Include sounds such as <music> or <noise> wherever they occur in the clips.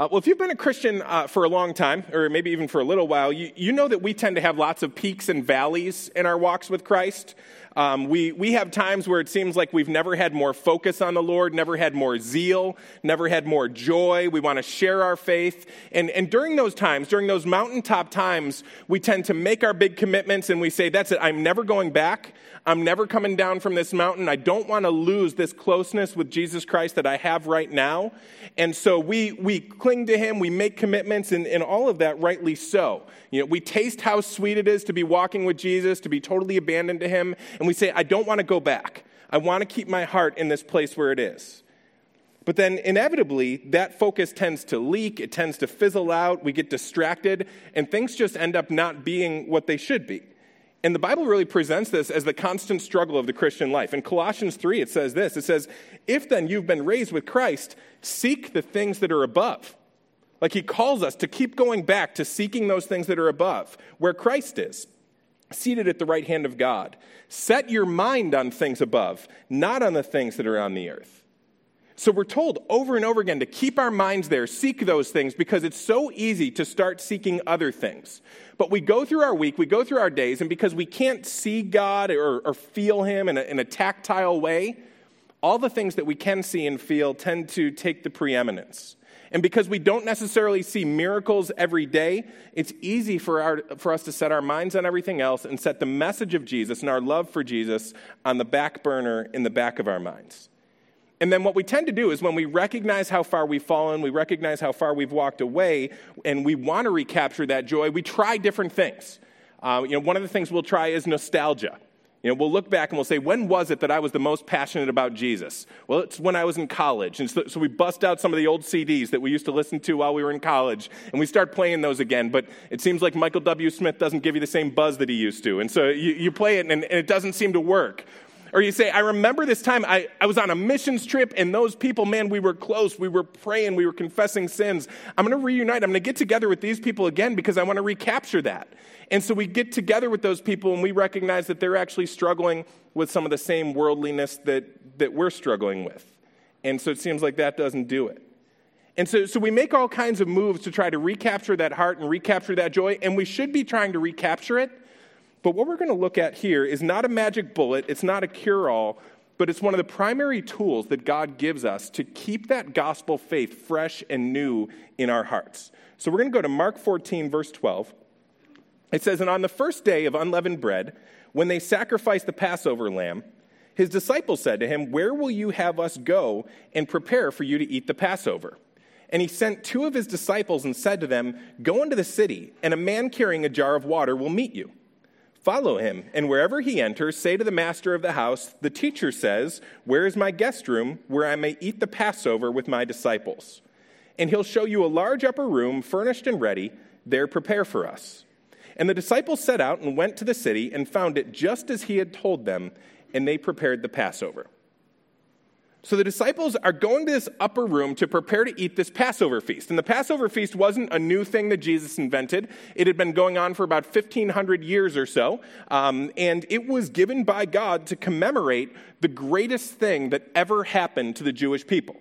Uh, well, if you've been a Christian uh, for a long time, or maybe even for a little while, you, you know that we tend to have lots of peaks and valleys in our walks with Christ. Um, we, we have times where it seems like we've never had more focus on the Lord, never had more zeal, never had more joy. We want to share our faith. And, and during those times, during those mountaintop times, we tend to make our big commitments and we say, That's it, I'm never going back. I'm never coming down from this mountain. I don't want to lose this closeness with Jesus Christ that I have right now. And so we, we cling to Him, we make commitments, and, and all of that rightly so. You know, we taste how sweet it is to be walking with Jesus, to be totally abandoned to Him, and we say, I don't want to go back. I want to keep my heart in this place where it is. But then inevitably, that focus tends to leak, it tends to fizzle out, we get distracted, and things just end up not being what they should be. And the Bible really presents this as the constant struggle of the Christian life. In Colossians 3, it says this it says, If then you've been raised with Christ, seek the things that are above. Like he calls us to keep going back to seeking those things that are above, where Christ is, seated at the right hand of God. Set your mind on things above, not on the things that are on the earth. So we're told over and over again to keep our minds there, seek those things, because it's so easy to start seeking other things. But we go through our week, we go through our days, and because we can't see God or, or feel Him in a, in a tactile way, all the things that we can see and feel tend to take the preeminence. And because we don't necessarily see miracles every day, it's easy for, our, for us to set our minds on everything else and set the message of Jesus and our love for Jesus on the back burner in the back of our minds. And then what we tend to do is when we recognize how far we've fallen, we recognize how far we've walked away, and we want to recapture that joy, we try different things. Uh, you know, one of the things we'll try is nostalgia. You know, we'll look back and we'll say, when was it that I was the most passionate about Jesus? Well, it's when I was in college. And so, so, we bust out some of the old CDs that we used to listen to while we were in college, and we start playing those again. But it seems like Michael W. Smith doesn't give you the same buzz that he used to. And so you, you play it, and, and it doesn't seem to work. Or you say, I remember this time I, I was on a missions trip and those people, man, we were close. We were praying. We were confessing sins. I'm going to reunite. I'm going to get together with these people again because I want to recapture that. And so we get together with those people and we recognize that they're actually struggling with some of the same worldliness that, that we're struggling with. And so it seems like that doesn't do it. And so, so we make all kinds of moves to try to recapture that heart and recapture that joy, and we should be trying to recapture it but what we're going to look at here is not a magic bullet, it's not a cure all, but it's one of the primary tools that God gives us to keep that gospel faith fresh and new in our hearts. So we're going to go to Mark 14, verse 12. It says, And on the first day of unleavened bread, when they sacrificed the Passover lamb, his disciples said to him, Where will you have us go and prepare for you to eat the Passover? And he sent two of his disciples and said to them, Go into the city, and a man carrying a jar of water will meet you. Follow him, and wherever he enters, say to the master of the house, The teacher says, Where is my guest room, where I may eat the Passover with my disciples? And he'll show you a large upper room, furnished and ready. There prepare for us. And the disciples set out and went to the city and found it just as he had told them, and they prepared the Passover. So the disciples are going to this upper room to prepare to eat this Passover feast. And the Passover feast wasn't a new thing that Jesus invented, it had been going on for about 1,500 years or so. Um, and it was given by God to commemorate the greatest thing that ever happened to the Jewish people.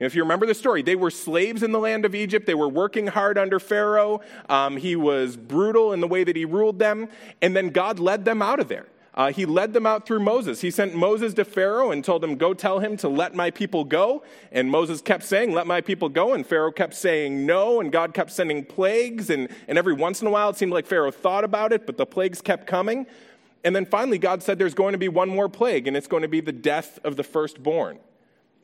If you remember the story, they were slaves in the land of Egypt. They were working hard under Pharaoh. Um, he was brutal in the way that he ruled them. And then God led them out of there. Uh, he led them out through Moses. He sent Moses to Pharaoh and told him, Go tell him to let my people go. And Moses kept saying, Let my people go. And Pharaoh kept saying no. And God kept sending plagues. And, and every once in a while, it seemed like Pharaoh thought about it, but the plagues kept coming. And then finally, God said, There's going to be one more plague, and it's going to be the death of the firstborn.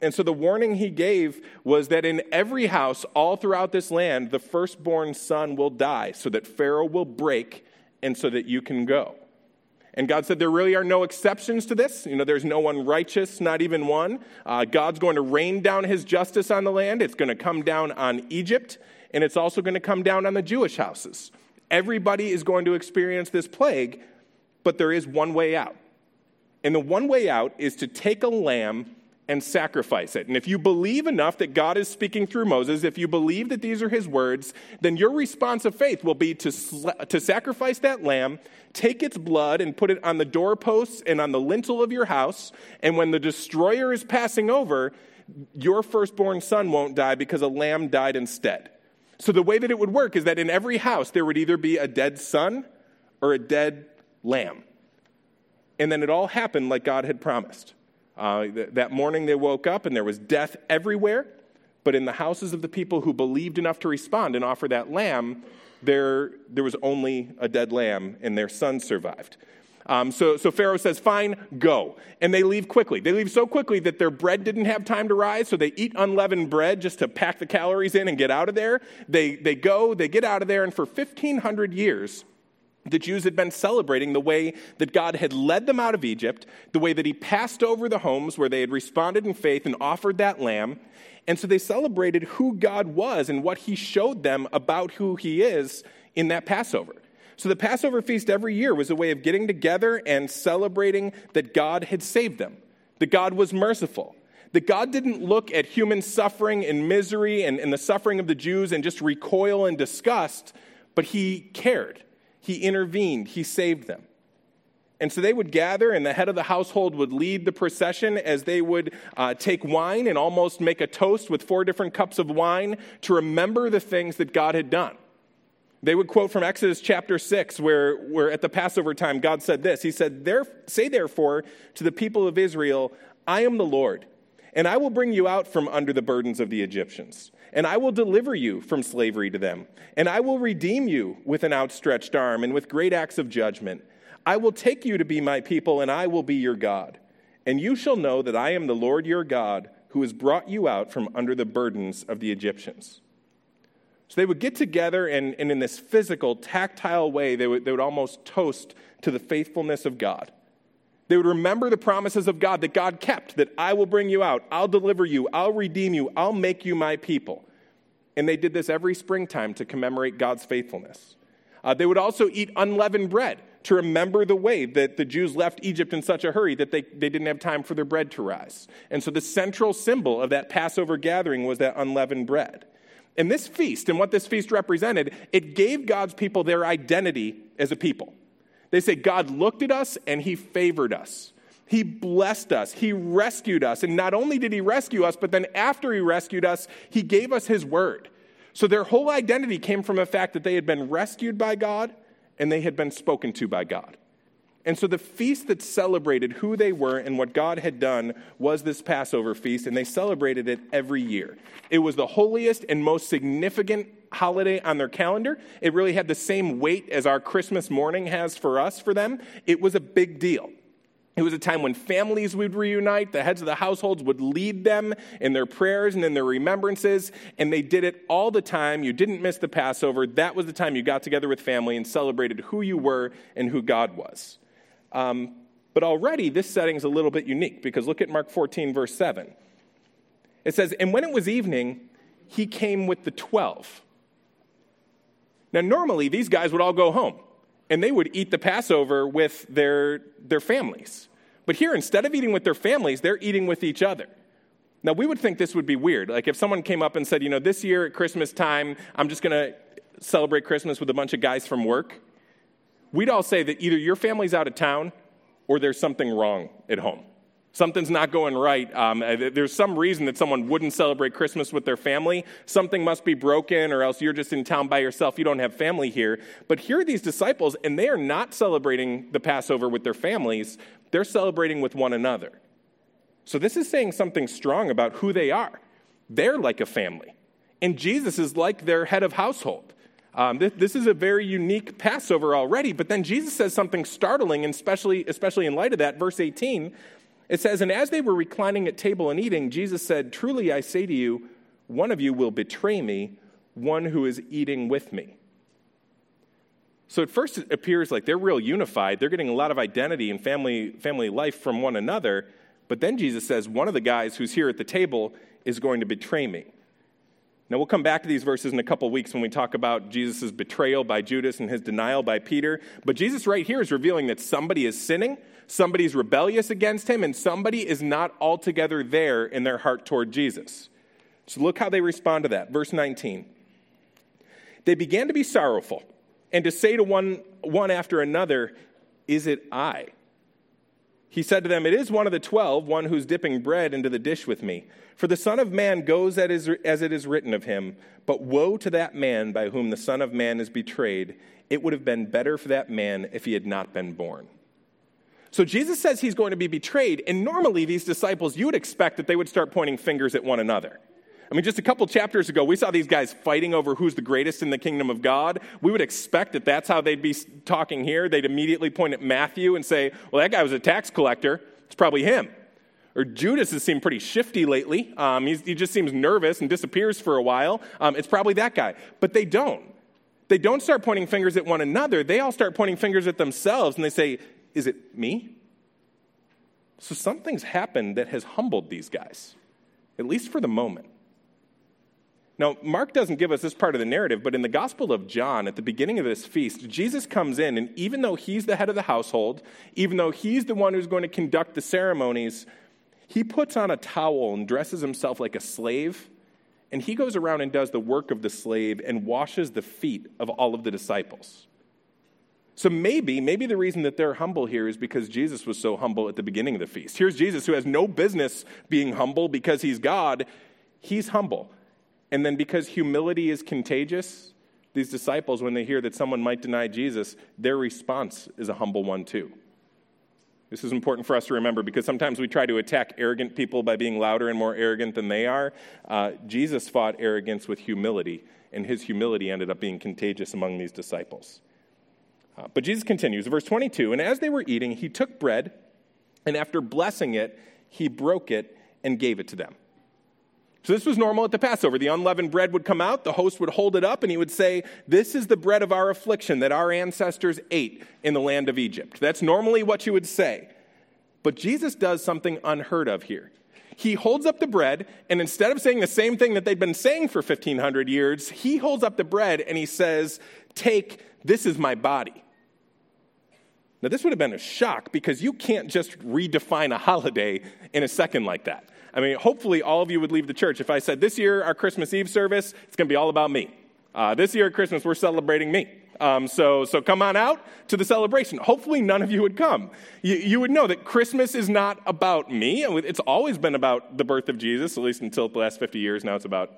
And so the warning he gave was that in every house all throughout this land, the firstborn son will die, so that Pharaoh will break and so that you can go. And God said there really are no exceptions to this. You know, there's no one righteous, not even one. Uh, God's going to rain down his justice on the land. It's going to come down on Egypt, and it's also going to come down on the Jewish houses. Everybody is going to experience this plague, but there is one way out. And the one way out is to take a lamb and sacrifice it. And if you believe enough that God is speaking through Moses, if you believe that these are his words, then your response of faith will be to, to sacrifice that lamb, take its blood, and put it on the doorposts and on the lintel of your house. And when the destroyer is passing over, your firstborn son won't die because a lamb died instead. So the way that it would work is that in every house there would either be a dead son or a dead lamb. And then it all happened like God had promised. Uh, th- that morning they woke up and there was death everywhere, but in the houses of the people who believed enough to respond and offer that lamb, there, there was only a dead lamb and their son survived. Um, so, so Pharaoh says, Fine, go. And they leave quickly. They leave so quickly that their bread didn't have time to rise, so they eat unleavened bread just to pack the calories in and get out of there. They, they go, they get out of there, and for 1,500 years, the Jews had been celebrating the way that God had led them out of Egypt, the way that He passed over the homes where they had responded in faith and offered that lamb. And so they celebrated who God was and what He showed them about who He is in that Passover. So the Passover feast every year was a way of getting together and celebrating that God had saved them, that God was merciful, that God didn't look at human suffering and misery and, and the suffering of the Jews and just recoil in disgust, but He cared. He intervened, He saved them. And so they would gather, and the head of the household would lead the procession as they would uh, take wine and almost make a toast with four different cups of wine to remember the things that God had done. They would quote from Exodus chapter 6, where, where at the Passover time, God said this He said, there, Say therefore to the people of Israel, I am the Lord, and I will bring you out from under the burdens of the Egyptians, and I will deliver you from slavery to them, and I will redeem you with an outstretched arm and with great acts of judgment. I will take you to be my people, and I will be your God. And you shall know that I am the Lord your God, who has brought you out from under the burdens of the Egyptians. So they would get together, and, and in this physical, tactile way, they would, they would almost toast to the faithfulness of God. They would remember the promises of God that God kept, that I will bring you out, I'll deliver you, I'll redeem you, I'll make you my people. And they did this every springtime to commemorate God's faithfulness. Uh, they would also eat unleavened bread to remember the way that the Jews left Egypt in such a hurry that they, they didn't have time for their bread to rise. And so the central symbol of that Passover gathering was that unleavened bread. And this feast, and what this feast represented, it gave God's people their identity as a people. They say, God looked at us and he favored us. He blessed us. He rescued us. And not only did he rescue us, but then after he rescued us, he gave us his word. So their whole identity came from the fact that they had been rescued by God and they had been spoken to by God. And so the feast that celebrated who they were and what God had done was this Passover feast, and they celebrated it every year. It was the holiest and most significant holiday on their calendar. It really had the same weight as our Christmas morning has for us for them. It was a big deal. It was a time when families would reunite, the heads of the households would lead them in their prayers and in their remembrances, and they did it all the time. You didn't miss the Passover. That was the time you got together with family and celebrated who you were and who God was. Um, but already, this setting is a little bit unique because look at Mark 14, verse 7. It says, And when it was evening, he came with the 12. Now, normally, these guys would all go home and they would eat the Passover with their, their families. But here, instead of eating with their families, they're eating with each other. Now, we would think this would be weird. Like if someone came up and said, you know, this year at Christmas time, I'm just going to celebrate Christmas with a bunch of guys from work we'd all say that either your family's out of town or there's something wrong at home. Something's not going right. Um, uh, there's some reason that someone wouldn't celebrate Christmas with their family. Something must be broken, or else you're just in town by yourself. You don't have family here. But here are these disciples, and they are not celebrating the Passover with their families, they're celebrating with one another. So this is saying something strong about who they are. They're like a family, and Jesus is like their head of household. Um, this, this, is a very unique Passover already, but then Jesus says something startling, and especially, especially in light of that. Verse 18, it says, And as they were reclining at table and eating, Jesus said, Truly I say to you, one of you will betray me, one who is eating with me. So at first it appears like they're real unified. They're getting a lot of identity and family, family life from one another. But then Jesus says, One of the guys who's here at the table is going to betray me. Now, we'll come back to these verses in a couple weeks when we talk about Jesus' betrayal by Judas and his denial by Peter. But Jesus, right here, is revealing that somebody is sinning, somebody's rebellious against him, and somebody is not altogether there in their heart toward Jesus. So, look how they respond to that. Verse 19. They began to be sorrowful and to say to one, one after another, Is it I? He said to them, It is one of the twelve, one who's dipping bread into the dish with me. For the Son of Man goes as it is written of him, but woe to that man by whom the Son of Man is betrayed. It would have been better for that man if he had not been born. So Jesus says he's going to be betrayed, and normally these disciples, you would expect that they would start pointing fingers at one another. I mean, just a couple chapters ago, we saw these guys fighting over who's the greatest in the kingdom of God. We would expect that that's how they'd be talking here. They'd immediately point at Matthew and say, well, that guy was a tax collector. It's probably him. Or Judas has seemed pretty shifty lately. Um, he just seems nervous and disappears for a while. Um, it's probably that guy. But they don't. They don't start pointing fingers at one another. They all start pointing fingers at themselves and they say, Is it me? So something's happened that has humbled these guys, at least for the moment. Now, Mark doesn't give us this part of the narrative, but in the Gospel of John, at the beginning of this feast, Jesus comes in, and even though he's the head of the household, even though he's the one who's going to conduct the ceremonies, he puts on a towel and dresses himself like a slave, and he goes around and does the work of the slave and washes the feet of all of the disciples. So maybe, maybe the reason that they're humble here is because Jesus was so humble at the beginning of the feast. Here's Jesus who has no business being humble because he's God. He's humble. And then because humility is contagious, these disciples, when they hear that someone might deny Jesus, their response is a humble one too. This is important for us to remember because sometimes we try to attack arrogant people by being louder and more arrogant than they are. Uh, Jesus fought arrogance with humility, and his humility ended up being contagious among these disciples. Uh, but Jesus continues, verse 22 And as they were eating, he took bread, and after blessing it, he broke it and gave it to them. So, this was normal at the Passover. The unleavened bread would come out, the host would hold it up, and he would say, This is the bread of our affliction that our ancestors ate in the land of Egypt. That's normally what you would say. But Jesus does something unheard of here. He holds up the bread, and instead of saying the same thing that they'd been saying for 1,500 years, he holds up the bread and he says, Take, this is my body. Now, this would have been a shock because you can't just redefine a holiday in a second like that. I mean, hopefully, all of you would leave the church. If I said, This year, our Christmas Eve service, it's going to be all about me. Uh, this year at Christmas, we're celebrating me. Um, so, so come on out to the celebration. Hopefully, none of you would come. You, you, would know that Christmas is not about me. And it's always been about the birth of Jesus, at least until the last 50 years. Now it's about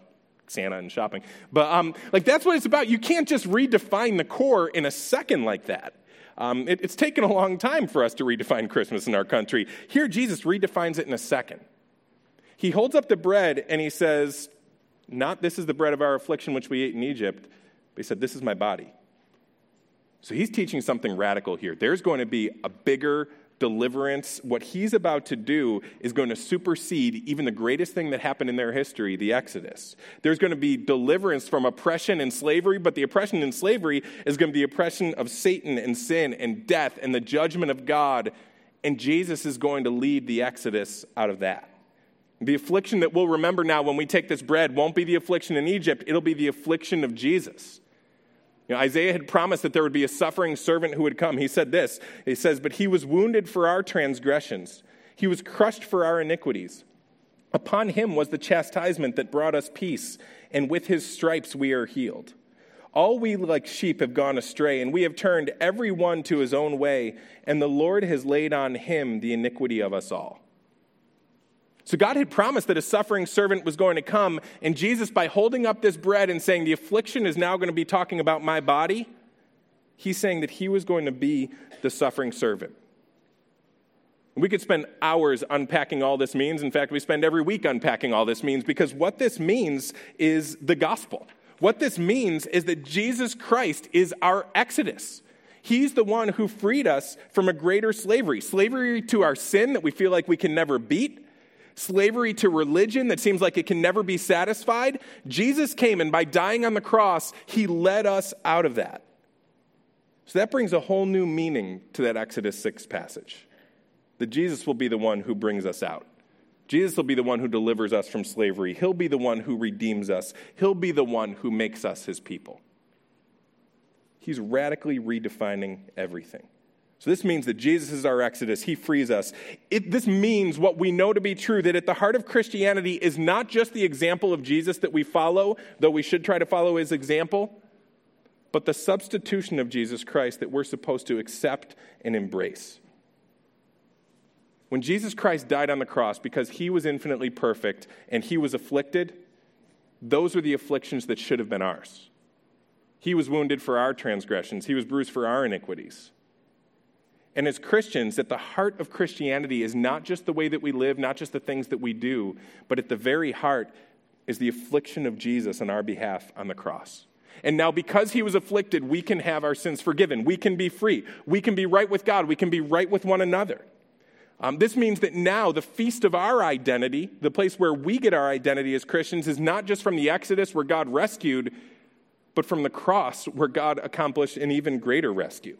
Santa and shopping. But um, like that's what it's about. You can't just redefine the core in a second like that. Um, it, it's taken a long time for us to redefine Christmas in our country. Here, Jesus redefines it in a second. He holds up the bread and he says, Not this is the bread of our affliction which we ate in Egypt, but he said, This is my body. So he's teaching something radical here. There's going to be a bigger deliverance. What he's about to do is going to supersede even the greatest thing that happened in their history, the Exodus. There's going to be deliverance from oppression and slavery, but the oppression and slavery is going to be the oppression of Satan and sin and death and the judgment of God. And Jesus is going to lead the Exodus out of that. The affliction that we'll remember now when we take this bread won't be the affliction in Egypt, it'll be the affliction of Jesus. You know, Isaiah had promised that there would be a suffering servant who would come. He said this He says, But he was wounded for our transgressions, he was crushed for our iniquities. Upon him was the chastisement that brought us peace, and with his stripes we are healed. All we like sheep have gone astray, and we have turned every one to his own way, and the Lord has laid on him the iniquity of us all. So God had promised that a suffering servant was going to come, and Jesus, by holding up this bread and saying, The affliction is now going to be talking about my body, he's saying that he was going to be the suffering servant. We could spend hours unpacking all this means. In fact, we spend every week unpacking all this means because what this means is the gospel. What this means is that Jesus Christ is our exodus. He's the one who freed us from a greater slavery slavery to our sin that we feel like we can never beat, slavery to religion that seems like it can never be satisfied. Jesus came, and by dying on the cross, he led us out of that. So that brings a whole new meaning to that Exodus 6 passage that Jesus will be the one who brings us out. Jesus will be the one who delivers us from slavery. He'll be the one who redeems us. He'll be the one who makes us his people. He's radically redefining everything. So, this means that Jesus is our Exodus. He frees us. It, this means what we know to be true that at the heart of Christianity is not just the example of Jesus that we follow, though we should try to follow his example, but the substitution of Jesus Christ that we're supposed to accept and embrace. When Jesus Christ died on the cross because he was infinitely perfect and he was afflicted, those are the afflictions that should have been ours. He was wounded for our transgressions, he was bruised for our iniquities. And as Christians, at the heart of Christianity is not just the way that we live, not just the things that we do, but at the very heart is the affliction of Jesus on our behalf on the cross. And now, because he was afflicted, we can have our sins forgiven. We can be free. We can be right with God. We can be right with one another. Um, this means that now the feast of our identity, the place where we get our identity as Christians, is not just from the Exodus where God rescued, but from the cross where God accomplished an even greater rescue.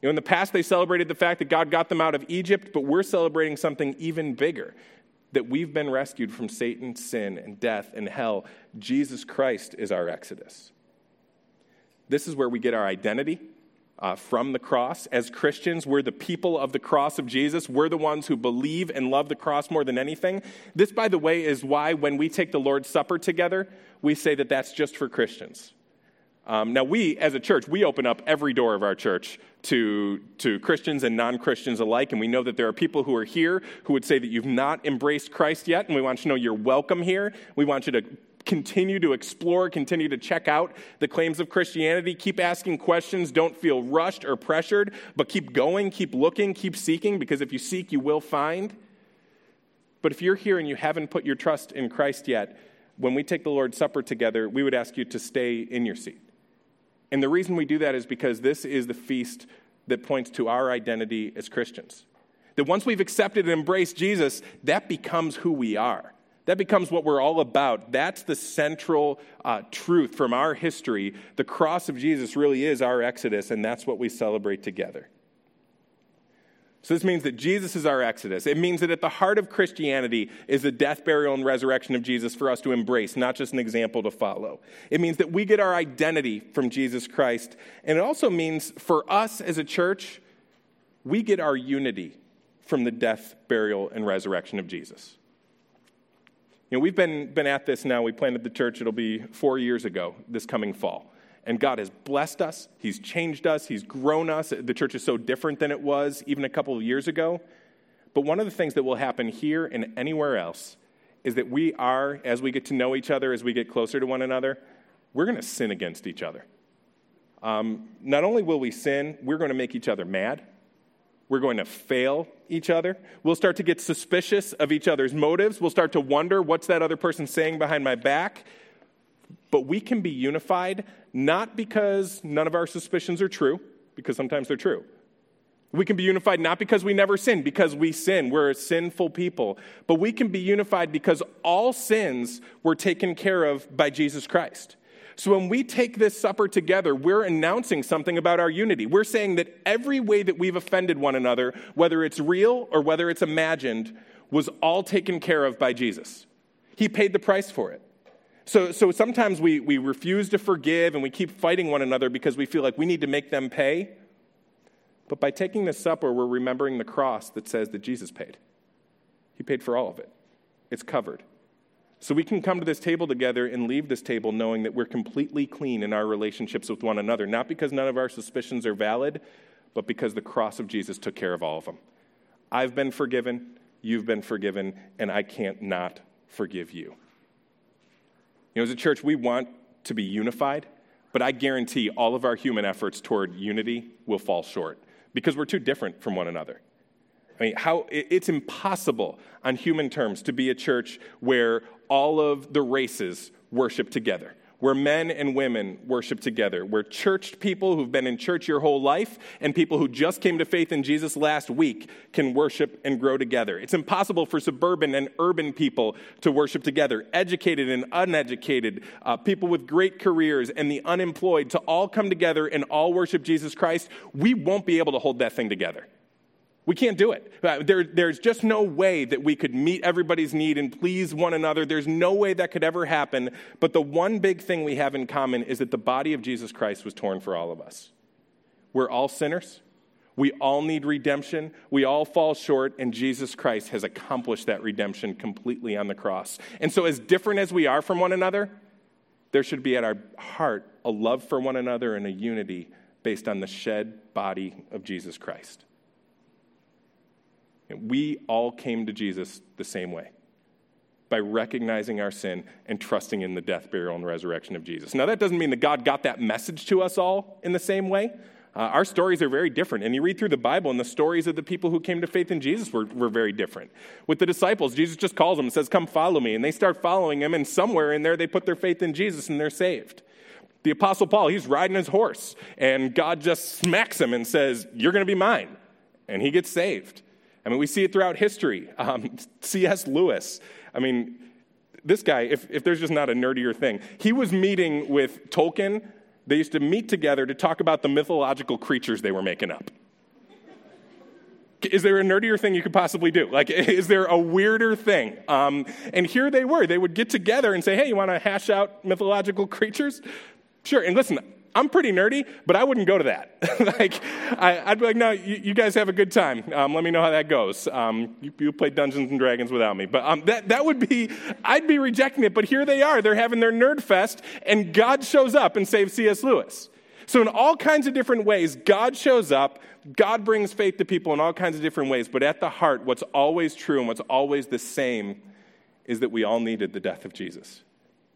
You know, in the past, they celebrated the fact that God got them out of Egypt, but we're celebrating something even bigger that we've been rescued from Satan, sin, and death and hell. Jesus Christ is our Exodus. This is where we get our identity uh, from the cross. As Christians, we're the people of the cross of Jesus. We're the ones who believe and love the cross more than anything. This, by the way, is why when we take the Lord's Supper together, we say that that's just for Christians. Um, now, we as a church, we open up every door of our church to, to Christians and non Christians alike. And we know that there are people who are here who would say that you've not embraced Christ yet. And we want you to know you're welcome here. We want you to continue to explore, continue to check out the claims of Christianity. Keep asking questions. Don't feel rushed or pressured, but keep going, keep looking, keep seeking, because if you seek, you will find. But if you're here and you haven't put your trust in Christ yet, when we take the Lord's Supper together, we would ask you to stay in your seat. And the reason we do that is because this is the feast that points to our identity as Christians. That once we've accepted and embraced Jesus, that becomes who we are. That becomes what we're all about. That's the central uh, truth from our history. The cross of Jesus really is our exodus, and that's what we celebrate together. So, this means that Jesus is our exodus. It means that at the heart of Christianity is the death, burial, and resurrection of Jesus for us to embrace, not just an example to follow. It means that we get our identity from Jesus Christ. And it also means for us as a church, we get our unity from the death, burial, and resurrection of Jesus. You know, we've been, been at this now. We planted the church, it'll be four years ago this coming fall. And God has blessed us, He's changed us, He's grown us. The church is so different than it was even a couple of years ago. But one of the things that will happen here and anywhere else is that we are, as we get to know each other, as we get closer to one another, we're going to sin against each other. Um, not only will we sin, we're going to make each other mad. We're going to fail each other. We'll start to get suspicious of each other's motives. We'll start to wonder what's that other person saying behind my back. But we can be unified not because none of our suspicions are true, because sometimes they're true. We can be unified not because we never sin, because we sin. We're a sinful people. But we can be unified because all sins were taken care of by Jesus Christ. So when we take this supper together, we're announcing something about our unity. We're saying that every way that we've offended one another, whether it's real or whether it's imagined, was all taken care of by Jesus. He paid the price for it. So, so sometimes we, we refuse to forgive and we keep fighting one another because we feel like we need to make them pay. But by taking this supper, we're remembering the cross that says that Jesus paid. He paid for all of it, it's covered. So we can come to this table together and leave this table knowing that we're completely clean in our relationships with one another, not because none of our suspicions are valid, but because the cross of Jesus took care of all of them. I've been forgiven, you've been forgiven, and I can't not forgive you. Know, as a church, we want to be unified, but I guarantee all of our human efforts toward unity will fall short because we're too different from one another. I mean, how, it's impossible on human terms to be a church where all of the races worship together where men and women worship together, where churched people who've been in church your whole life and people who just came to faith in Jesus last week can worship and grow together. It's impossible for suburban and urban people to worship together, educated and uneducated, uh, people with great careers and the unemployed to all come together and all worship Jesus Christ. We won't be able to hold that thing together. We can't do it. Uh, there, there's just no way that we could meet everybody's need and please one another. There's no way that could ever happen. But the one big thing we have in common is that the body of Jesus Christ was torn for all of us. We're all sinners. We all need redemption. We all fall short, and Jesus Christ has accomplished that redemption completely on the cross. And so, as different as we are from one another, there should be at our heart a love for one another and a unity based on the shed body of Jesus Christ. We all came to Jesus the same way by recognizing our sin and trusting in the death, burial, and resurrection of Jesus. Now, that doesn't mean that God got that message to us all in the same way. Uh, our stories are very different. And you read through the Bible, and the stories of the people who came to faith in Jesus were, were very different. With the disciples, Jesus just calls them and says, Come follow me. And they start following him, and somewhere in there, they put their faith in Jesus and they're saved. The Apostle Paul, he's riding his horse, and God just smacks him and says, You're going to be mine. And he gets saved. I mean, we see it throughout history. Um, C.S. Lewis, I mean, this guy, if, if there's just not a nerdier thing, he was meeting with Tolkien. They used to meet together to talk about the mythological creatures they were making up. Is there a nerdier thing you could possibly do? Like, <laughs> is there a weirder thing? Um, and here they were. They would get together and say, hey, you want to hash out mythological creatures? Sure. And listen, I'm pretty nerdy, but I wouldn't go to that. <laughs> like, I, would be like, no, you, you, guys have a good time. Um, let me know how that goes. Um, you, you, play Dungeons and Dragons without me. But um, that, that would be, I'd be rejecting it. But here they are. They're having their nerd fest, and God shows up and saves C.S. Lewis. So, in all kinds of different ways, God shows up. God brings faith to people in all kinds of different ways. But at the heart, what's always true and what's always the same is that we all needed the death of Jesus.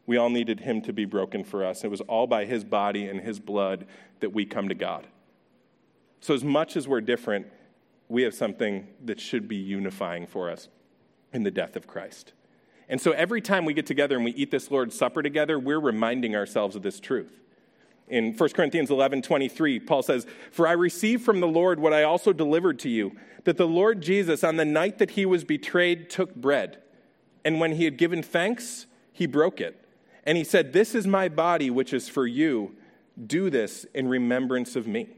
We all needed him to be broken for us. It was all by his body and his blood that we come to God. So, as much as we're different, we have something that should be unifying for us in the death of Christ. And so, every time we get together and we eat this Lord's Supper together, we're reminding ourselves of this truth. In 1 Corinthians 11 23, Paul says, For I received from the Lord what I also delivered to you, that the Lord Jesus, on the night that he was betrayed, took bread. And when he had given thanks, he broke it and he said, This is my body, which is for you. Do this in remembrance of me.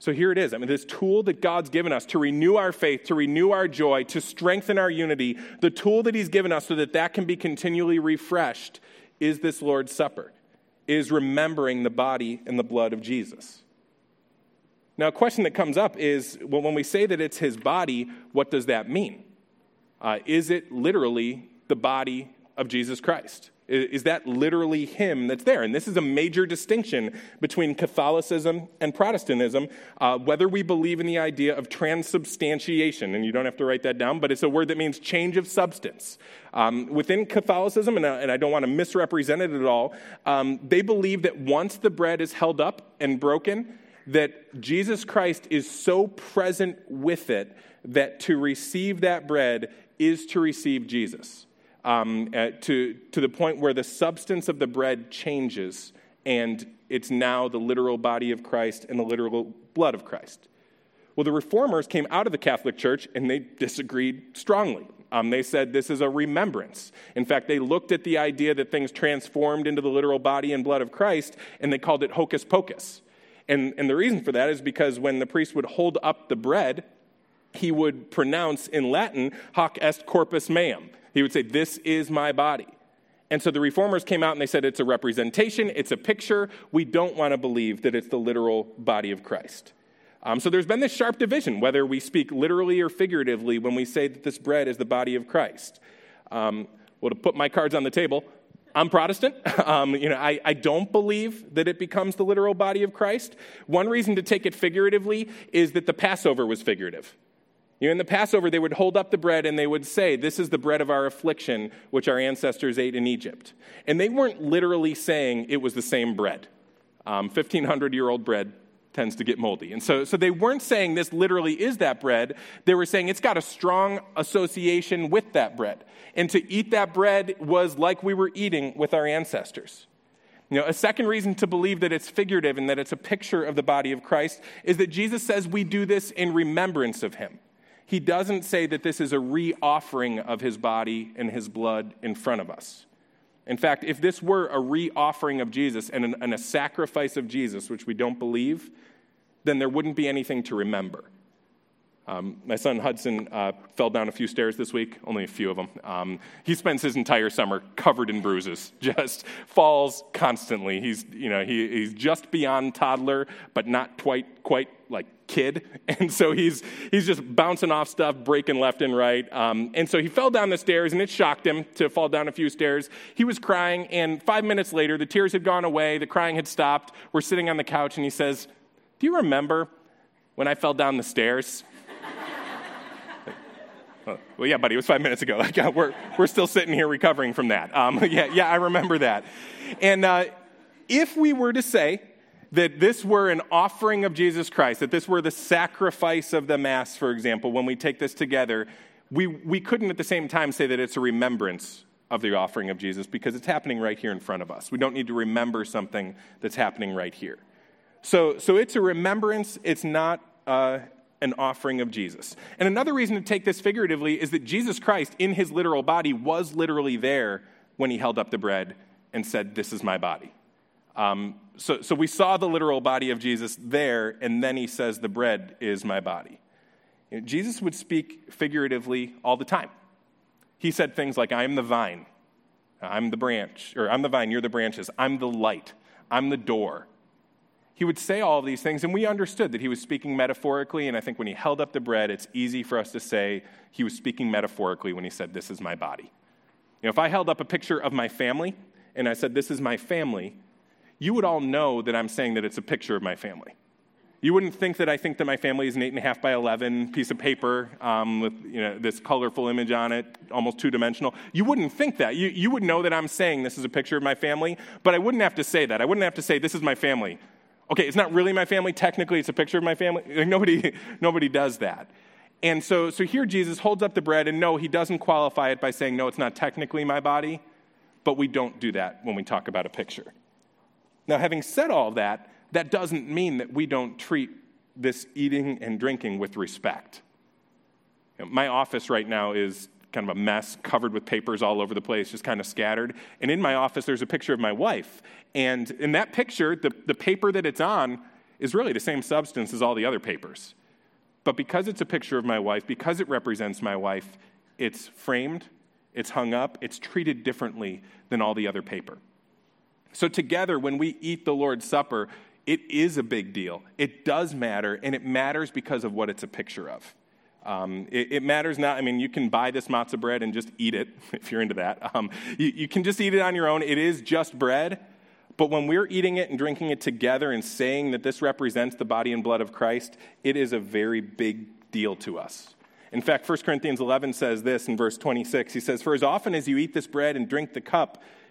So here it is. I mean, this tool that God's given us to renew our faith, to renew our joy, to strengthen our unity, the tool that He's given us so that that can be continually refreshed is this Lord's Supper, is remembering the body and the blood of Jesus. Now, a question that comes up is well, when we say that it's His body, what does that mean? Uh, is it literally the body of Jesus Christ? Is that literally him that's there? And this is a major distinction between Catholicism and Protestantism, uh, whether we believe in the idea of transubstantiation, and you don't have to write that down, but it's a word that means change of substance. Um, within Catholicism, and, uh, and, I don't want to misrepresent it at all, um, they believe that once the bread is held up and broken, that Jesus Christ is so present with it that to receive that bread is to receive Jesus um, uh, to, to the point where the substance of the bread changes and it's now the literal body of Christ and the literal blood of Christ. Well, the reformers came out of the Catholic Church and they disagreed strongly. Um, they said this is a remembrance. In fact, they looked at the idea that things transformed into the literal body and blood of Christ and they called it hocus pocus. And, and the reason for that is because when the priest would hold up the bread, he would pronounce in Latin, hoc est corpus meum. He would say, This is my body. And so the reformers came out and they said it's a representation, it's a picture. We don't want to believe that it's the literal body of Christ. Um, so there's been this sharp division whether we speak literally or figuratively when we say that this bread is the body of Christ. Um, well, to put my cards on the table, I'm Protestant. <laughs> Um, you know, I, I don't believe that it becomes the literal body of Christ. One reason to take it figuratively is that the Passover was figurative. You know, in the Passover, they would hold up the bread and they would say, This is the bread of our affliction, which our ancestors ate in Egypt. And they weren't literally saying it was the same bread. Um, 1,500 year old bread tends to get moldy. And so, so they weren't saying this literally is that bread. They were saying it's got a strong association with that bread. And to eat that bread was like we were eating with our ancestors. You know, a second reason to believe that it's figurative and that it's a picture of the body of Christ is that Jesus says we do this in remembrance of him he doesn't say that this is a re offering of his body and his blood in front of us. In fact, if this were a re offering of Jesus and, an, and, a sacrifice of Jesus, which we don't believe, then there wouldn't be anything to remember. Um, my son Hudson uh, fell down a few stairs this week, only a few of them. Um, he spends his entire summer covered in bruises, <laughs> just falls constantly. He's, you know, he, he's just beyond toddler, but not quite, quite kid. <laughs> And so he's, he's just bouncing off stuff, breaking left and right. Um, and so he fell down the stairs, and it shocked him to fall down a few stairs. He was crying, and five minutes later, the tears had gone away, the crying had stopped. We're sitting on the couch, and he says, Do you remember when I fell down the stairs? <laughs> well, yeah, buddy, it was five minutes ago. <laughs> We're, we're still sitting here recovering from that. Um, yeah, yeah, I remember that. And uh, if we were to say that this were an offering of Jesus Christ, that this were the sacrifice of the Mass, for example, when we take this together, we, we couldn't at the same time say that it's a remembrance of the offering of Jesus because it's happening right here in front of us. We don't need to remember something that's happening right here. So, so it's a remembrance, it's not uh, an offering of Jesus. And another reason to take this figuratively is that Jesus Christ, in his literal body, was literally there when he held up the bread and said, This is my body. Um, so, so we saw the literal body of Jesus there, and then he says, The bread is my body. You know, Jesus would speak figuratively all the time. He said things like, I am the vine, I'm the branch, or I'm the vine, you're the branches, I'm the light, I'm the door. He would say all of these things, and we understood that he was speaking metaphorically. And I think when he held up the bread, it's easy for us to say he was speaking metaphorically when he said, This is my body. You know, if I held up a picture of my family and I said, This is my family, you would all know that I'm saying that it's a picture of my family. You wouldn't think that I think that my family is an eight and a half by eleven piece of paper um, with you know, this colorful image on it, almost two dimensional. You wouldn't think that. You, you would know that I'm saying this is a picture of my family, but I wouldn't have to say that. I wouldn't have to say this is my family. Okay, it's not really my family. Technically, it's a picture of my family. <laughs> Like, nobody, nobody does that. And so, so here Jesus holds up the bread, and no, he doesn't qualify it by saying, no, it's not technically my body, but we don't do that when we talk about a picture. Now, having said all that, that doesn't mean that we don't treat this eating and drinking with respect. You know, my office right now is kind of a mess, covered with papers all over the place, just kind of scattered. And in my office, there's a picture of my wife. And in that picture, the, the paper that it's on is really the same substance as all the other papers. But because it's a picture of my wife, because it represents my wife, it's framed, it's hung up, it's treated differently than all the other paper. So, together, when we eat the Lord's Supper, it is a big deal. It does matter, and it matters because of what it's a picture of. Um, it, it, matters not, I mean, you can buy this matzah bread and just eat it <laughs> if you're into that. Um, you, you can just eat it on your own. It is just bread. But when we're eating it and drinking it together and saying that this represents the body and blood of Christ, it is a very big deal to us. In fact, 1 Corinthians 11 says this in verse 26. He says, For as often as you eat this bread and drink the cup,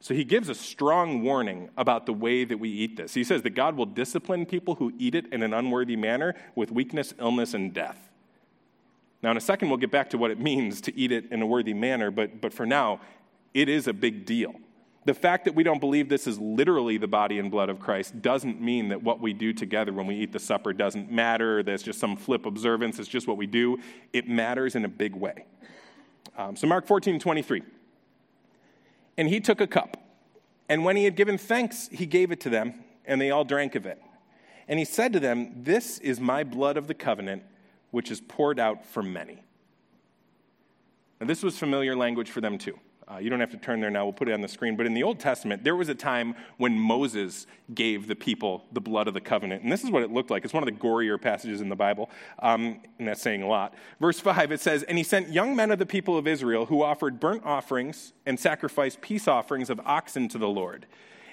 So he gives a strong warning about the way that we eat this. He says that God will discipline people who eat it in an unworthy manner with weakness, illness, and death. Now, in a second, we'll get back to what it means to eat it in a worthy manner, but, but for now, it is a big deal. The fact that we don't believe this is literally the body and blood of Christ doesn't mean that what we do together when we eat the supper doesn't matter, there's just some flip observance, it's just what we do. It matters in a big way. Um, so, Mark 14 23. And he took a cup. And when he had given thanks, he gave it to them, and they all drank of it. And he said to them, This is my blood of the covenant, which is poured out for many. Now, this was familiar language for them too. Uh, you don't have to turn there now, we'll put it on the screen. But in the Old Testament, there was a time when Moses gave the people the blood of the covenant. And this is what it looked like. It's one of the gorier passages in the Bible, um, and that's saying a lot. Verse 5, it says, And he sent young men of the people of Israel who offered burnt offerings and sacrificed peace offerings of oxen to the Lord.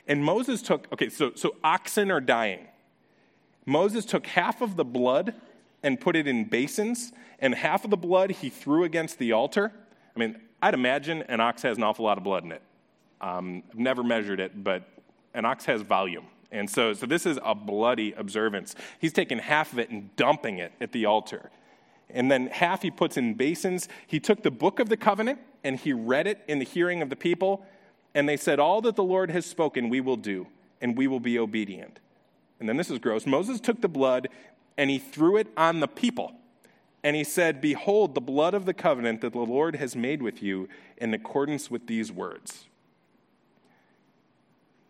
And Moses took, okay, so, so oxen are dying. Moses took half of the blood and put it in basins, and half of the blood he threw against the altar. I mean, I'd imagine an ox has an awful lot of blood in it. Um, I've never measured it, but an ox has volume. And so, so this is a bloody observance. He's taking half of it and dumping it at the altar. And then half he puts in basins. He took the book of the covenant and he read it in the hearing of the people. And they said, All that the Lord has spoken, we will do, and we will be obedient. And then this is gross. Moses took the blood and he threw it on the people. And he said, Behold, the blood of the covenant that the Lord has made with you in accordance with these words.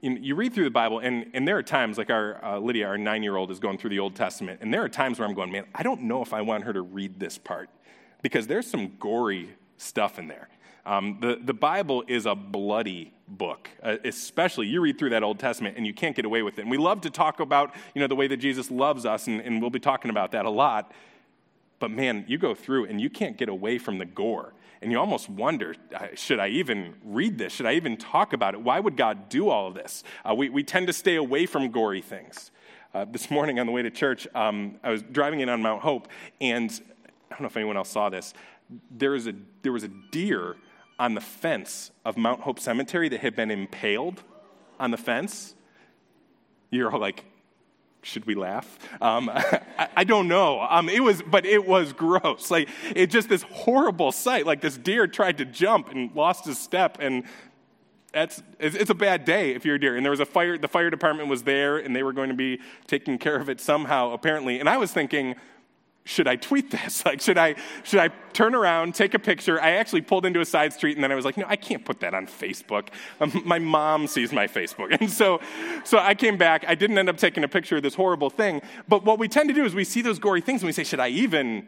You read through the Bible, and, and there are times, like our uh, Lydia, our nine year old, is going through the Old Testament, and there are times where I'm going, man, I don't know if I want her to read this part because there's some gory stuff in there. Um, the, the Bible is a bloody book, uh, especially you read through that Old Testament and you can't get away with it. And we love to talk about, you know, the way that Jesus loves us, and, and we'll be talking about that a lot. But man, you go through and you can't get away from the gore. And you almost wonder should I even read this? Should I even talk about it? Why would God do all of this? Uh, we, we tend to stay away from gory things. Uh, this morning on the way to church, um, I was driving in on Mount Hope, and I don't know if anyone else saw this. There was a, there was a deer on the fence of Mount Hope Cemetery that had been impaled on the fence. You're all like, should we laugh? Um, <laughs> I, I, don't know. Um, it was, but it was gross. Like it just this horrible sight. Like this deer tried to jump and lost his step, and that's it's, it's a bad day if you're a deer. And there was a fire. The fire department was there, and they were going to be taking care of it somehow, apparently. And I was thinking, should I tweet this? <laughs> Like, should I, should I turn around, take a picture? I actually pulled into a side street and then I was like, no, I can't put that on Facebook. Um, my mom sees my Facebook. <laughs> And so, so I came back. I didn't end up taking a picture of this horrible thing. But what we tend to do is we see those gory things and we say, should I even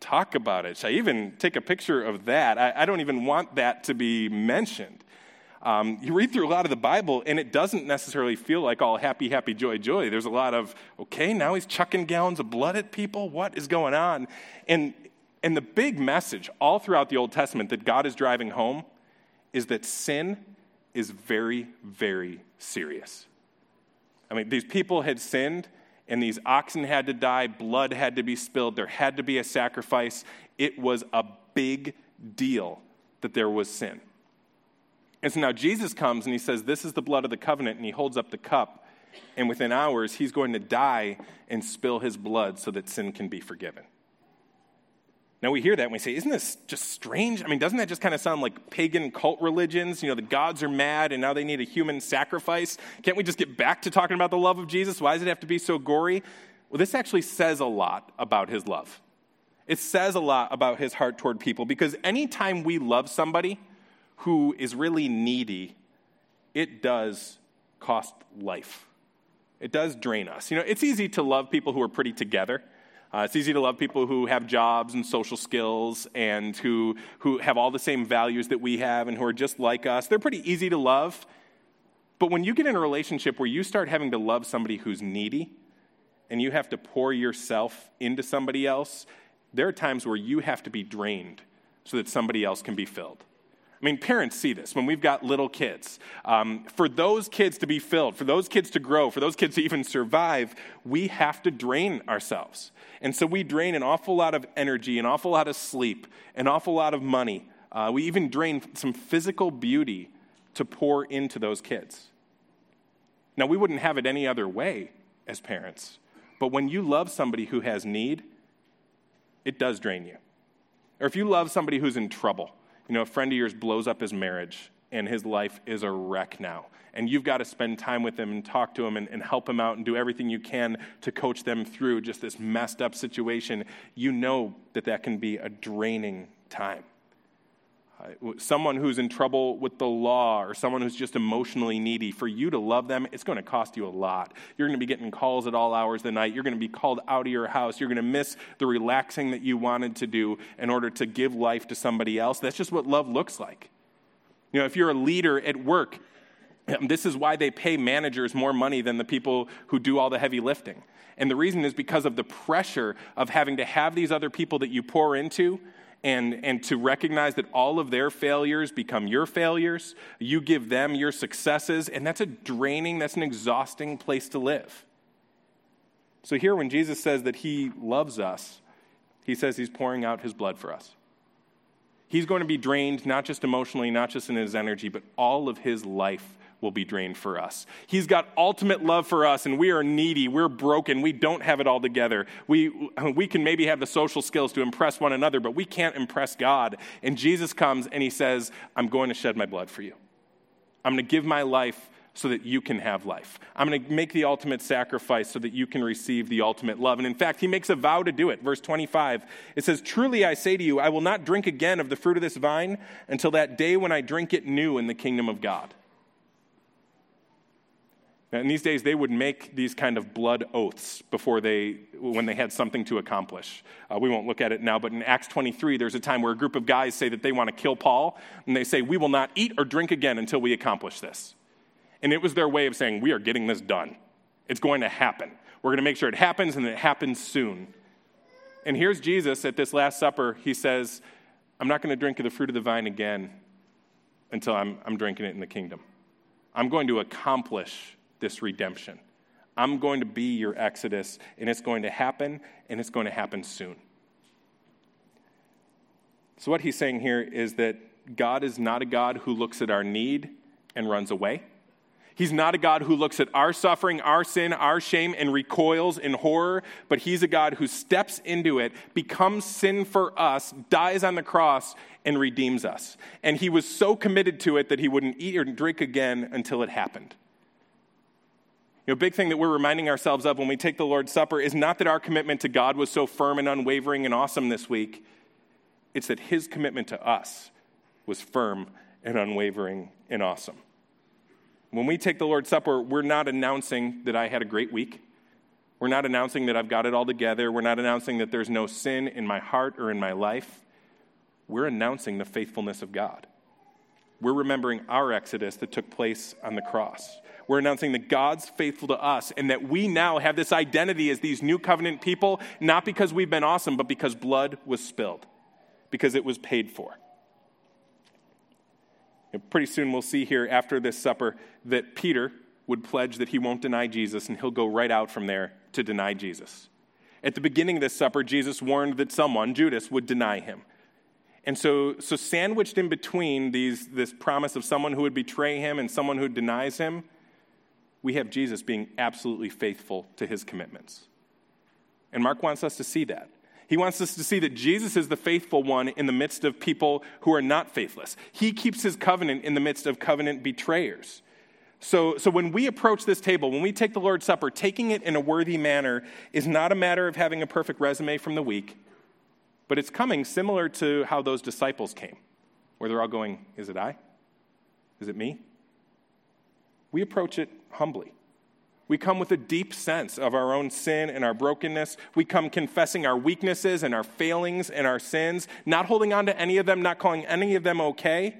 talk about it? Should I even take a picture of that? I, I don't even want that to be mentioned. Um, you read through a lot of the Bible, and it doesn't necessarily feel like all happy, happy, joy, joy. There's a lot of, okay, now he's chucking gallons of blood at people. What is going on? And, and the big message all throughout the Old Testament that God is driving home is that sin is very, very serious. I mean, these people had sinned, and these oxen had to die, blood had to be spilled, there had to be a sacrifice. It was a big deal that there was sin. And so now Jesus comes and he says, This is the blood of the covenant, and he holds up the cup. And within hours, he's going to die and spill his blood so that sin can be forgiven. Now we hear that and we say, Isn't this just strange? I mean, doesn't that just kind of sound like pagan cult religions? You know, the gods are mad and now they need a human sacrifice. Can't we just get back to talking about the love of Jesus? Why does it have to be so gory? Well, this actually says a lot about his love. It says a lot about his heart toward people because anytime we love somebody, who is really needy, it does cost life. It does drain us. You know, it's easy to love people who are pretty together. Uh, it's easy to love people who have jobs and social skills and who, who have all the same values that we have and who are just like us. They're pretty easy to love. But when you get in a relationship where you start having to love somebody who's needy and you have to pour yourself into somebody else, there are times where you have to be drained so that somebody else can be filled. I mean, parents see this when we've got little kids. Um, for those kids to be filled, for those kids to grow, for those kids to even survive, we have to drain ourselves. And so we drain an awful lot of energy, an awful lot of sleep, an awful lot of money. Uh, we even drain some physical beauty to pour into those kids. Now, we wouldn't have it any other way as parents, but when you love somebody who has need, it does drain you. Or if you love somebody who's in trouble, you know, a friend of yours blows up his marriage and his life is a wreck now. And you've got to spend time with him and talk to him and, and, help him out and do everything you can to coach them through just this messed up situation. You know that that can be a draining time Uh, someone who's in trouble with the law or someone who's just emotionally needy, for you to love them, it's going to cost you a lot. You're going to be getting calls at all hours of the night. You're going to be called out of your house. You're going to miss the relaxing that you wanted to do in order to give life to somebody else. That's just what love looks like. You know, if you're a leader at work, <clears throat> this is why they pay managers more money than the people who do all the heavy lifting. And the reason is because of the pressure of having to have these other people that you pour into and, and to recognize that all of their failures become your failures. You give them your successes, and that's a draining, that's an exhausting place to live. So, here, when Jesus says that he loves us, he says he's pouring out his blood for us. He's going to be drained, not just emotionally, not just in his energy, but all of his life will be drained for us. He's got ultimate love for us, and we are needy. We're broken. We don't have it all together. We, we can maybe have the social skills to impress one another, but we can't impress God. And Jesus comes and he says, I'm going to shed my blood for you. I'm going to give my life so that you can have life. I'm going to make the ultimate sacrifice so that you can receive the ultimate love. And in fact, he makes a vow to do it. Verse 25, it says, Truly I say to you, I will not drink again of the fruit of this vine until that day when I drink it new in the kingdom of God. In these days, they would make these kind of blood oaths before they, when they had something to accomplish. Uh, we won't look at it now, but in Acts 23, there's a time where a group of guys say that they want to kill Paul, and they say, We will not eat or drink again until we accomplish this. And it was their way of saying, We are getting this done. It's going to happen. We're going to make sure it happens and it happens soon. And here's Jesus at this Last Supper. He says, I'm not going to drink of the fruit of the vine again until I'm, I'm drinking it in the kingdom. I'm going to accomplish this redemption. I'm going to be your Exodus, and it's going to happen, and it's going to happen soon. So, what he's saying here is that God is not a God who looks at our need and runs away. He's not a God who looks at our suffering, our sin, our shame, and recoils in horror, but He's a God who steps into it, becomes sin for us, dies on the cross, and redeems us. And He was so committed to it that He wouldn't eat or drink again until it happened. You know, a big thing that we're reminding ourselves of when we take the Lord's Supper is not that our commitment to God was so firm and unwavering and awesome this week, it's that His commitment to us was firm and unwavering and awesome. When we take the Lord's Supper, we're not announcing that I had a great week. We're not announcing that I've got it all together. We're not announcing that there's no sin in my heart or in my life. We're announcing the faithfulness of God. We're remembering our exodus that took place on the cross. We're announcing that God's faithful to us and that we now have this identity as these new covenant people, not because we've been awesome, but because blood was spilled, because it was paid for. And pretty soon we'll see here after this supper that Peter would pledge that he won't deny Jesus and he'll go right out from there to deny Jesus. At the beginning of this supper, Jesus warned that someone, Judas, would deny him. And so, so sandwiched in between these, this promise of someone who would betray him and someone who denies him, we have Jesus being absolutely faithful to his commitments. And Mark wants us to see that. He wants us to see that Jesus is the faithful one in the midst of people who are not faithless. He keeps his covenant in the midst of covenant betrayers. So, so when we approach this table, when we take the Lord's Supper, taking it in a worthy manner is not a matter of having a perfect resume from the week, but it's coming similar to how those disciples came, where they're all going, Is it I? Is it me? We approach it humbly. We come with a deep sense of our own sin and our brokenness. We come confessing our weaknesses and our failings and our sins, not holding on to any of them, not calling any of them okay.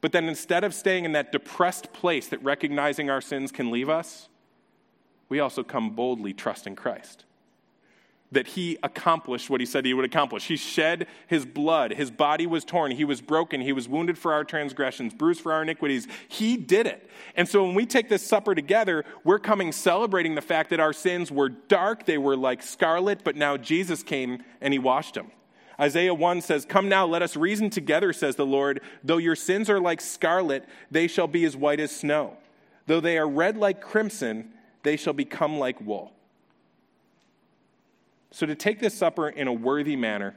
But then instead of staying in that depressed place that recognizing our sins can leave us, we also come boldly trusting Christ that he accomplished what he said he would accomplish. He shed his blood. His body was torn. He was broken. He was wounded for our transgressions, bruised for our iniquities. He did it. And so when we take this supper together, we're coming celebrating the fact that our sins were dark. They were like scarlet, but now Jesus came and he washed them. Isaiah 1 says, Come now, let us reason together, says the Lord. Though your sins are like scarlet, they shall be as white as snow. Though they are red like crimson, they shall become like wool. So, to take this supper in a worthy manner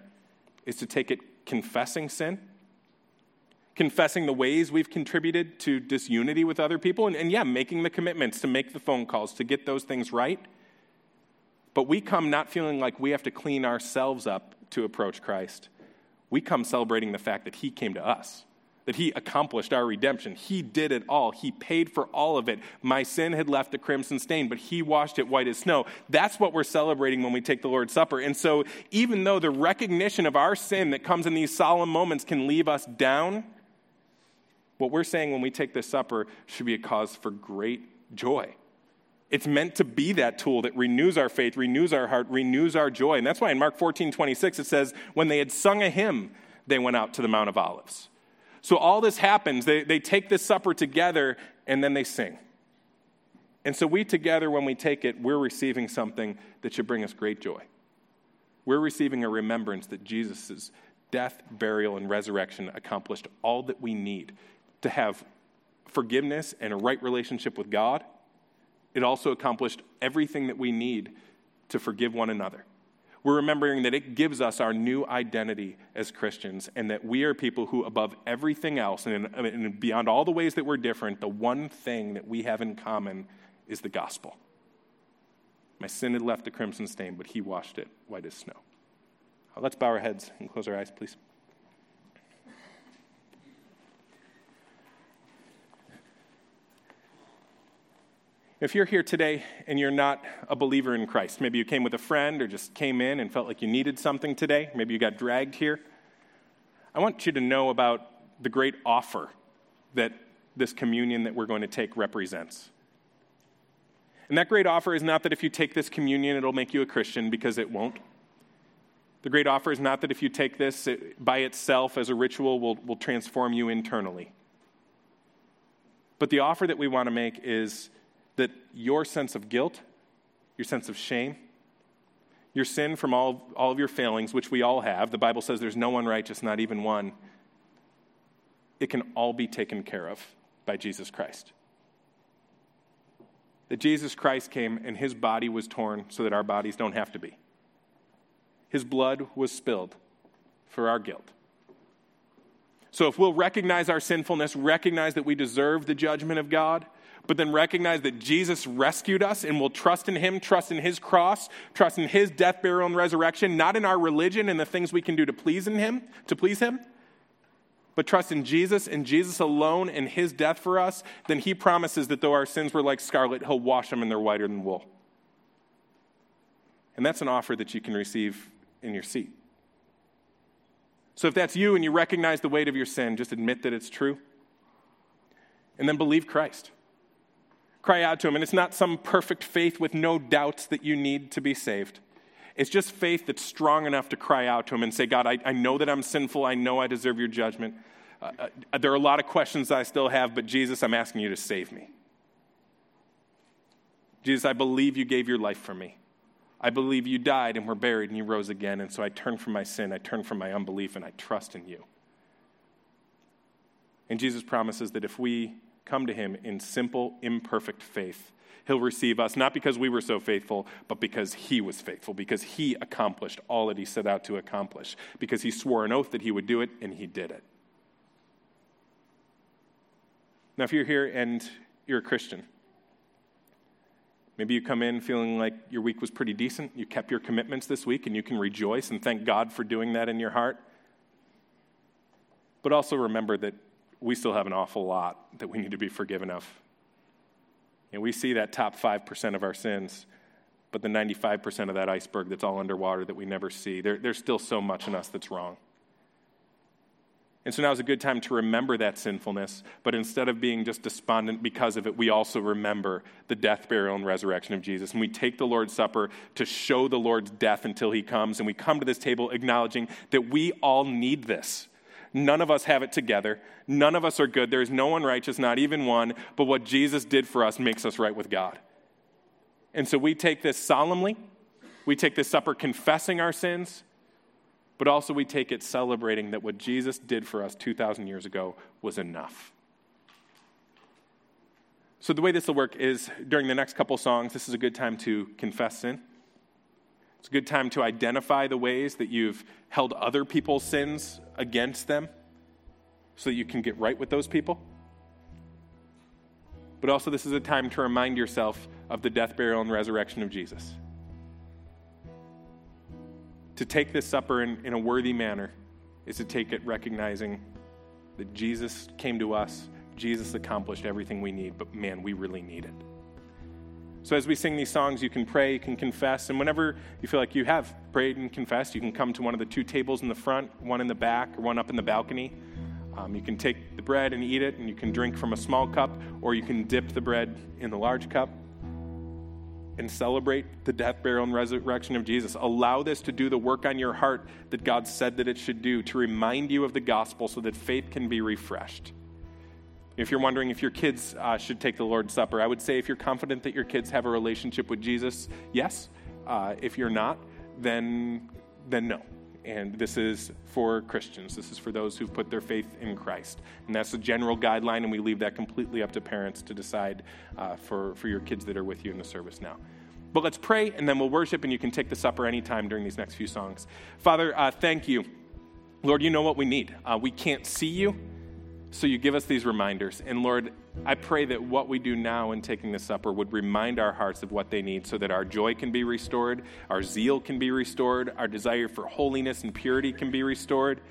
is to take it confessing sin, confessing the ways we've contributed to disunity with other people, and, and, yeah, making the commitments to make the phone calls, to get those things right. But we come not feeling like we have to clean ourselves up to approach Christ. We come celebrating the fact that He came to us that he accomplished our redemption. He did it all. He paid for all of it. My sin had left a crimson stain, but he washed it white as snow. That's what we're celebrating when we take the Lord's Supper. And so, even though the recognition of our sin that comes in these solemn moments can leave us down, what we're saying when we take this supper should be a cause for great joy. It's meant to be that tool that renews our faith, renews our heart, renews our joy. And that's why in Mark 14, 26, it says, When they had sung a hymn, they went out to the Mount of Olives. So all this happens. They, they take this supper together and then they sing. And so we together, when we take it, we're receiving something that should bring us great joy. We're receiving a remembrance that Jesus' death, burial, and resurrection accomplished all that we need to have forgiveness and a right relationship with God. It also accomplished everything that we need to forgive one another we're remembering that it gives us our new identity as Christians and that we are people who, above everything else and, and beyond all the ways that we're different, the one thing that we have in common is the gospel. My sin had left a crimson stain, but he washed it white as snow. Let's bow our heads and close our eyes, please. If you're here today and you're not a believer in Christ, maybe you came with a friend or just came in and felt like you needed something today, maybe you got dragged here, I want you to know about the great offer that this communion that we're going to take represents. And that great offer is not that if you take this communion, it'll make you a Christian, because it won't. The great offer is not that if you take this it, by itself as a ritual will, will transform you internally. But the offer that we want to make is that your sense of guilt, your sense of shame, your sin from all, all of your failings, which we all have, the Bible says there's no one righteous, not even one, it can all be taken care of by Jesus Christ. That Jesus Christ came and his body was torn so that our bodies don't have to be. His blood was spilled for our guilt. So if we'll recognize our sinfulness, recognize that we deserve the judgment of God, but then recognize that Jesus rescued us and will trust in Him, trust in His cross, trust in His death, burial, and resurrection, not in our religion and the things we can do to please in Him, to please Him, but trust in Jesus and Jesus alone and His death for us, then He promises that though our sins were like scarlet, He'll wash them and they're whiter than wool. And that's an offer that you can receive in your seat. So if that's you and you recognize the weight of your sin, just admit that it's true. And then believe Christ cry out to Him. And it's not some perfect faith with no doubts that you need to be saved. It's just faith that's strong enough to cry out to Him and say, God, I, I know that I'm sinful. I know I deserve your judgment. Uh, uh, there are a lot of questions I still have, but Jesus, I'm asking you to save me. Jesus, I believe you gave your life for me. I believe you died and were buried and you rose again. And so I turn from my sin, I turn from my unbelief, and I trust in you. And Jesus promises that if we come to him in simple, imperfect faith. He'll receive us not because we were so faithful, but because he was faithful, because he accomplished all that he set out to accomplish, because he swore an oath that he would do it, and he did it. Now, if you're here and you're a Christian, maybe you come in feeling like your week was pretty decent, you kept your commitments this week, and you can rejoice and thank God for doing that in your heart. But also remember that we still have an awful lot that we need to be forgiven of. And we see that top 5% of our sins, but the 95% of that iceberg that's all underwater that we never see, there, there's still so much in us that's wrong. And so now is a good time to remember that sinfulness, but instead of being just despondent because of it, we also remember the death, burial, and resurrection of Jesus. And we take the Lord's Supper to show the Lord's death until he comes. And we come to this table acknowledging that we all need this. None of us have it together. None of us are good. There is no one righteous, not even one. But what Jesus did for us makes us right with God. And so we take this solemnly. We take this supper confessing our sins, but also we take it celebrating that what Jesus did for us 2,000 years ago was enough. So, the way this will work is during the next couple songs, this is a good time to confess sin. It's a good time to identify the ways that you've held other people's sins against them so that you can get right with those people. But also, this is a time to remind yourself of the death, burial, and resurrection of Jesus. To take this supper in, in a worthy manner is to take it recognizing that Jesus came to us, Jesus accomplished everything we need, but man, we really need it. So, as we sing these songs, you can pray, you can confess, and whenever you feel like you have prayed and confessed, you can come to one of the two tables in the front, one in the back, or one up in the balcony. Um, you can take the bread and eat it, and you can drink from a small cup, or you can dip the bread in the large cup and celebrate the death, burial, and resurrection of Jesus. Allow this to do the work on your heart that God said that it should do, to remind you of the gospel so that faith can be refreshed. If you're wondering if your kids uh, should take the Lord's Supper, I would say if you're confident that your kids have a relationship with Jesus, yes. Uh, if you're not, then, then no. And this is for Christians. This is for those who've put their faith in Christ. And that's the general guideline, and we leave that completely up to parents to decide uh, for, for your kids that are with you in the service now. But let's pray, and then we'll worship, and you can take the supper anytime during these next few songs. Father, uh, thank you. Lord, you know what we need. Uh, we can't see you. So you give us these reminders. And Lord, I pray that what we do now in taking the supper would remind our hearts of what they need so that our joy can be restored, our zeal can be restored, our desire for holiness and purity can be restored.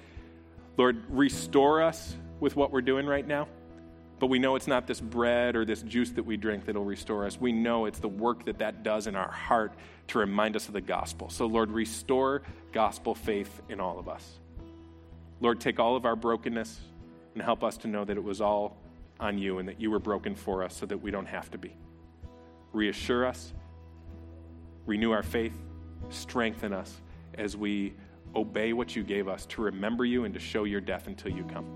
Lord, restore us with what we're doing right now. But we know it's not this bread or this juice that we drink that'll restore us. We know it's the work that that does in our heart to remind us of the gospel. So, Lord, restore gospel faith in all of us. Lord, take all of our brokenness and help us to know that it was all on you and that you were broken for us so that we don't have to be. Reassure us, renew our faith, strengthen us as we obey what you gave us to remember you and to show your death until you come.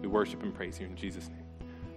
We worship and praise you in Jesus' name.